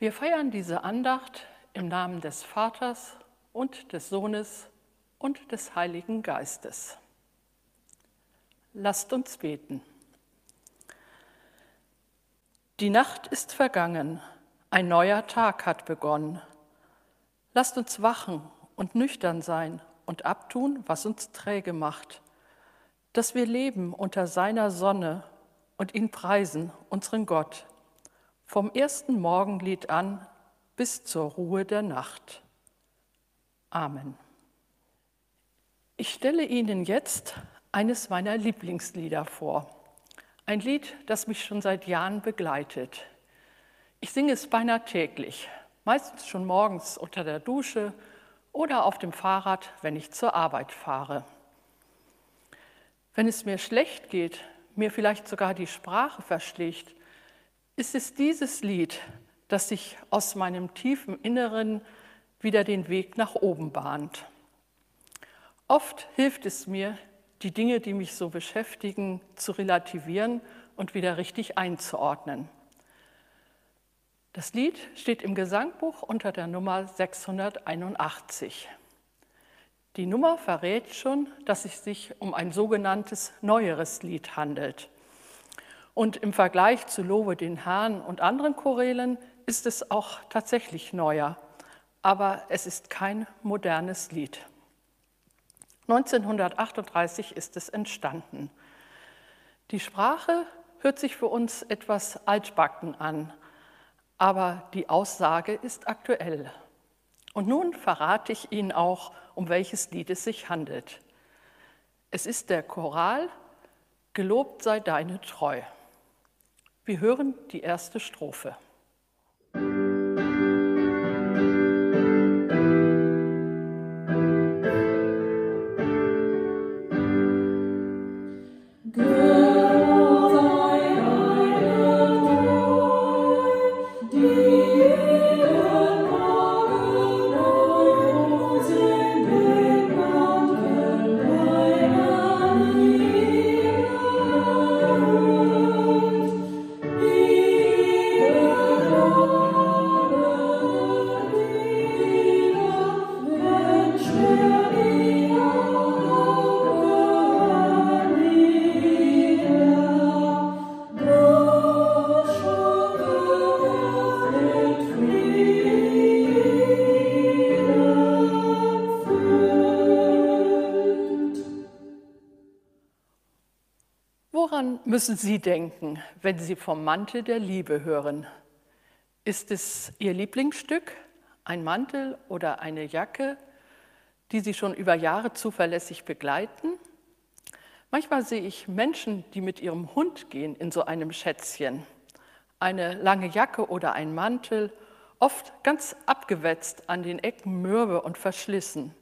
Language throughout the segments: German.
Wir feiern diese Andacht im Namen des Vaters und des Sohnes und des Heiligen Geistes. Lasst uns beten. Die Nacht ist vergangen, ein neuer Tag hat begonnen. Lasst uns wachen und nüchtern sein und abtun, was uns träge macht, dass wir leben unter seiner Sonne und ihn preisen, unseren Gott, vom ersten Morgenlied an bis zur Ruhe der Nacht. Amen. Ich stelle Ihnen jetzt eines meiner Lieblingslieder vor. Ein Lied, das mich schon seit Jahren begleitet. Ich singe es beinahe täglich, meistens schon morgens unter der Dusche oder auf dem Fahrrad, wenn ich zur Arbeit fahre. Wenn es mir schlecht geht, mir vielleicht sogar die Sprache verschlägt, ist es dieses Lied, das sich aus meinem tiefen Inneren wieder den Weg nach oben bahnt. Oft hilft es mir, die Dinge, die mich so beschäftigen, zu relativieren und wieder richtig einzuordnen. Das Lied steht im Gesangbuch unter der Nummer 681. Die Nummer verrät schon, dass es sich um ein sogenanntes neueres Lied handelt. Und im Vergleich zu Lobe den Herrn und anderen Chorälen ist es auch tatsächlich neuer, aber es ist kein modernes Lied. 1938 ist es entstanden. Die Sprache hört sich für uns etwas altbacken an, aber die Aussage ist aktuell. Und nun verrate ich Ihnen auch, um welches Lied es sich handelt. Es ist der Choral Gelobt sei deine Treu. Wir hören die erste Strophe. Müssen Sie denken, wenn Sie vom Mantel der Liebe hören? Ist es Ihr Lieblingsstück, ein Mantel oder eine Jacke, die Sie schon über Jahre zuverlässig begleiten? Manchmal sehe ich Menschen, die mit ihrem Hund gehen in so einem Schätzchen. Eine lange Jacke oder ein Mantel, oft ganz abgewetzt an den Ecken mürbe und verschlissen.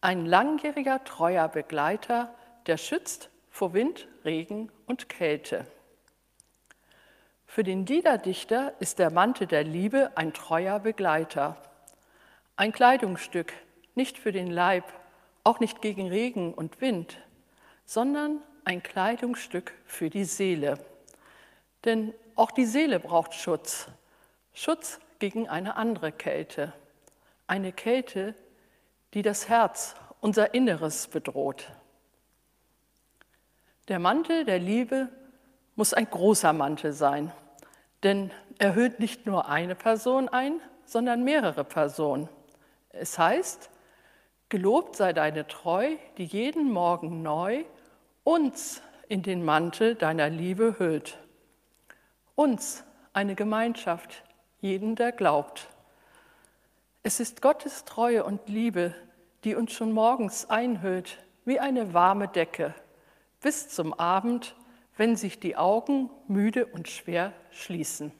Ein langjähriger, treuer Begleiter, der schützt vor Wind, Regen und Kälte. Für den Liederdichter ist der Mantel der Liebe ein treuer Begleiter, ein Kleidungsstück, nicht für den Leib, auch nicht gegen Regen und Wind, sondern ein Kleidungsstück für die Seele. Denn auch die Seele braucht Schutz, Schutz gegen eine andere Kälte, eine Kälte, die das Herz, unser Inneres bedroht. Der Mantel der Liebe muss ein großer Mantel sein, denn er hüllt nicht nur eine Person ein, sondern mehrere Personen. Es heißt, gelobt sei deine Treu, die jeden Morgen neu uns in den Mantel deiner Liebe hüllt. Uns, eine Gemeinschaft, jeden, der glaubt. Es ist Gottes Treue und Liebe, die uns schon morgens einhüllt wie eine warme Decke bis zum Abend, wenn sich die Augen müde und schwer schließen.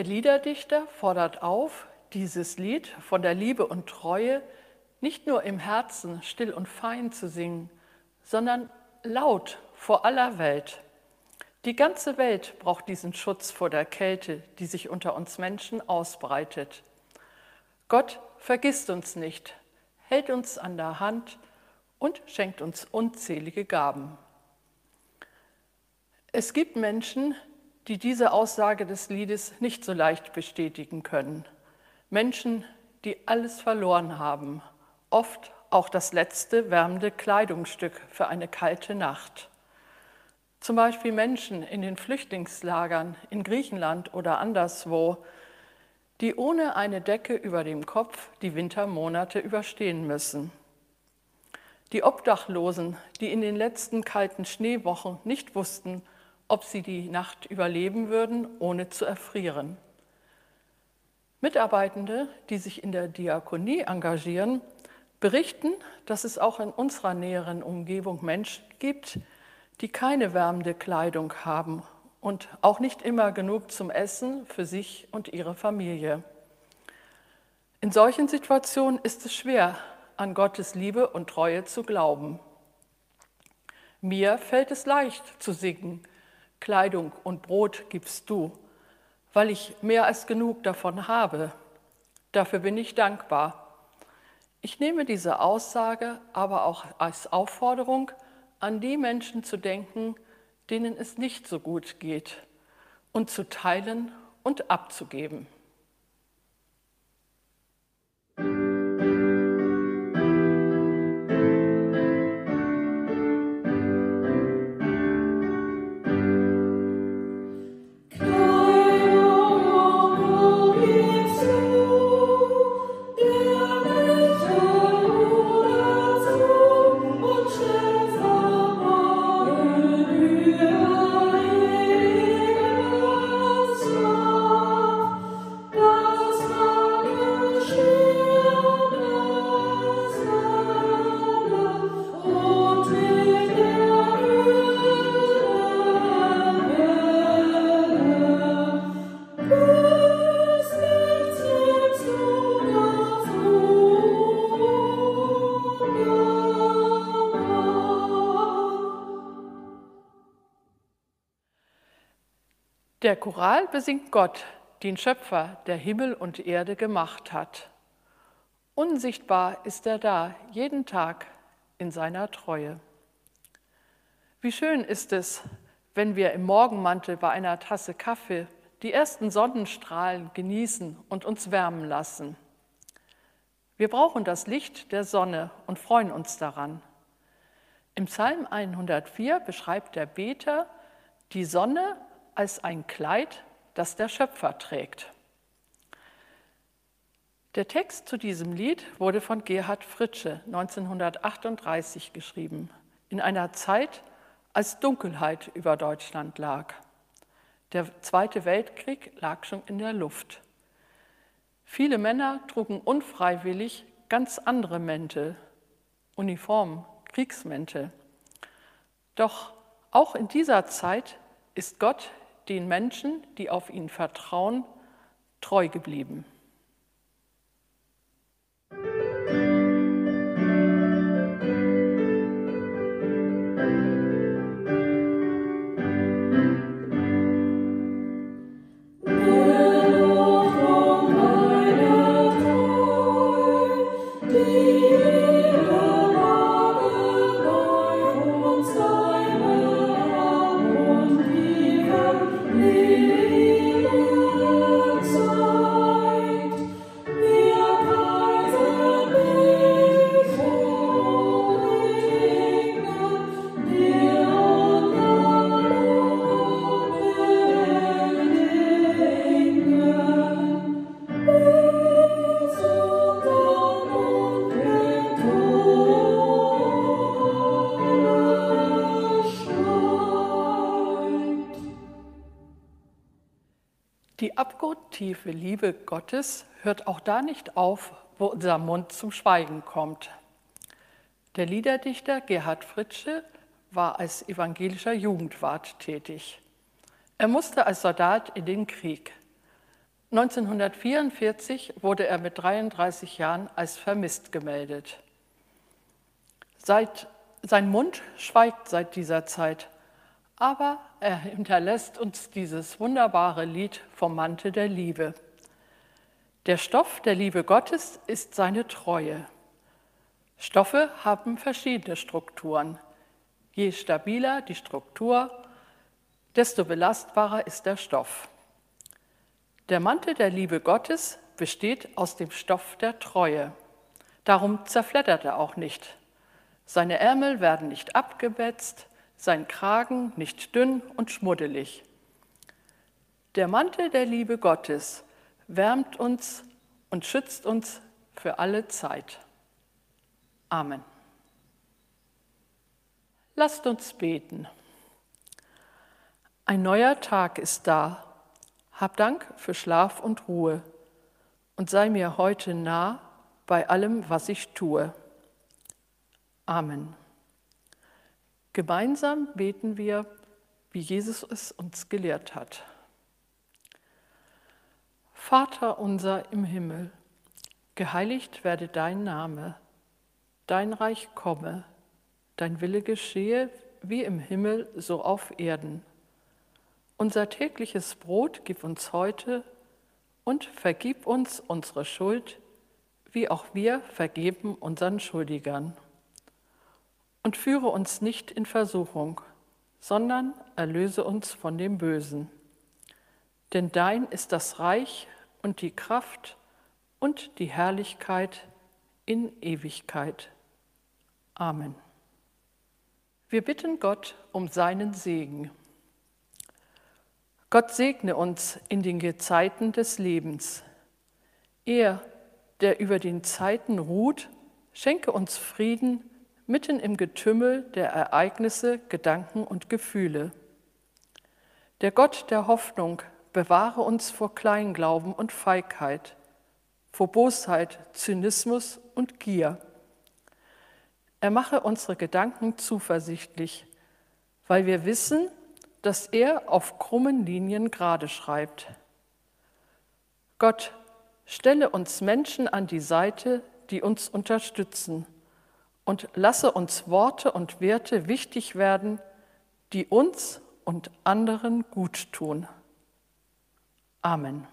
Der Liederdichter fordert auf, dieses Lied von der Liebe und Treue nicht nur im Herzen still und fein zu singen, sondern laut vor aller Welt. Die ganze Welt braucht diesen Schutz vor der Kälte, die sich unter uns Menschen ausbreitet. Gott vergisst uns nicht, hält uns an der Hand und schenkt uns unzählige Gaben. Es gibt Menschen, die diese Aussage des Liedes nicht so leicht bestätigen können. Menschen, die alles verloren haben, oft auch das letzte wärmende Kleidungsstück für eine kalte Nacht. Zum Beispiel Menschen in den Flüchtlingslagern in Griechenland oder anderswo, die ohne eine Decke über dem Kopf die Wintermonate überstehen müssen. Die Obdachlosen, die in den letzten kalten Schneewochen nicht wussten, ob sie die Nacht überleben würden, ohne zu erfrieren. Mitarbeitende, die sich in der Diakonie engagieren, berichten, dass es auch in unserer näheren Umgebung Menschen gibt, die keine wärmende Kleidung haben und auch nicht immer genug zum Essen für sich und ihre Familie. In solchen Situationen ist es schwer, an Gottes Liebe und Treue zu glauben. Mir fällt es leicht zu singen, Kleidung und Brot gibst du, weil ich mehr als genug davon habe. Dafür bin ich dankbar. Ich nehme diese Aussage aber auch als Aufforderung, an die Menschen zu denken, denen es nicht so gut geht, und zu teilen und abzugeben. Der Choral besingt Gott, den Schöpfer, der Himmel und Erde gemacht hat. Unsichtbar ist er da, jeden Tag in seiner Treue. Wie schön ist es, wenn wir im Morgenmantel bei einer Tasse Kaffee die ersten Sonnenstrahlen genießen und uns wärmen lassen. Wir brauchen das Licht der Sonne und freuen uns daran. Im Psalm 104 beschreibt der Beter die Sonne als ein Kleid, das der Schöpfer trägt. Der Text zu diesem Lied wurde von Gerhard Fritsche 1938 geschrieben, in einer Zeit, als Dunkelheit über Deutschland lag. Der Zweite Weltkrieg lag schon in der Luft. Viele Männer trugen unfreiwillig ganz andere Mäntel, Uniformen, Kriegsmäntel. Doch auch in dieser Zeit ist Gott den Menschen, die auf ihn vertrauen, treu geblieben. Die abgrundtiefe Liebe Gottes hört auch da nicht auf, wo unser Mund zum Schweigen kommt. Der Liederdichter Gerhard Fritsche war als evangelischer Jugendwart tätig. Er musste als Soldat in den Krieg. 1944 wurde er mit 33 Jahren als vermisst gemeldet. Seit, sein Mund schweigt seit dieser Zeit, aber er hinterlässt uns dieses wunderbare Lied vom Mantel der Liebe. Der Stoff der Liebe Gottes ist seine Treue. Stoffe haben verschiedene Strukturen. Je stabiler die Struktur, desto belastbarer ist der Stoff. Der Mantel der Liebe Gottes besteht aus dem Stoff der Treue. Darum zerfleddert er auch nicht. Seine Ärmel werden nicht abgewetzt, sein Kragen nicht dünn und schmuddelig. Der Mantel der Liebe Gottes wärmt uns und schützt uns für alle Zeit. Amen. Lasst uns beten. Ein neuer Tag ist da. Hab Dank für Schlaf und Ruhe und sei mir heute nah bei allem, was ich tue. Amen. Gemeinsam beten wir, wie Jesus es uns gelehrt hat. Vater unser im Himmel, geheiligt werde dein Name, dein Reich komme, dein Wille geschehe wie im Himmel so auf Erden. Unser tägliches Brot gib uns heute und vergib uns unsere Schuld, wie auch wir vergeben unseren Schuldigern. Und führe uns nicht in Versuchung, sondern erlöse uns von dem Bösen. Denn dein ist das Reich und die Kraft und die Herrlichkeit in Ewigkeit. Amen. Wir bitten Gott um seinen Segen. Gott segne uns in den Gezeiten des Lebens. Er, der über den Zeiten ruht, schenke uns Frieden mitten im Getümmel der Ereignisse, Gedanken und Gefühle. Der Gott der Hoffnung bewahre uns vor Kleinglauben und Feigheit, vor Bosheit, Zynismus und Gier. Er mache unsere Gedanken zuversichtlich, weil wir wissen, dass er auf krummen Linien gerade schreibt. Gott, stelle uns Menschen an die Seite, die uns unterstützen, und lasse uns Worte und Werte wichtig werden, die uns und anderen gut tun. Amen.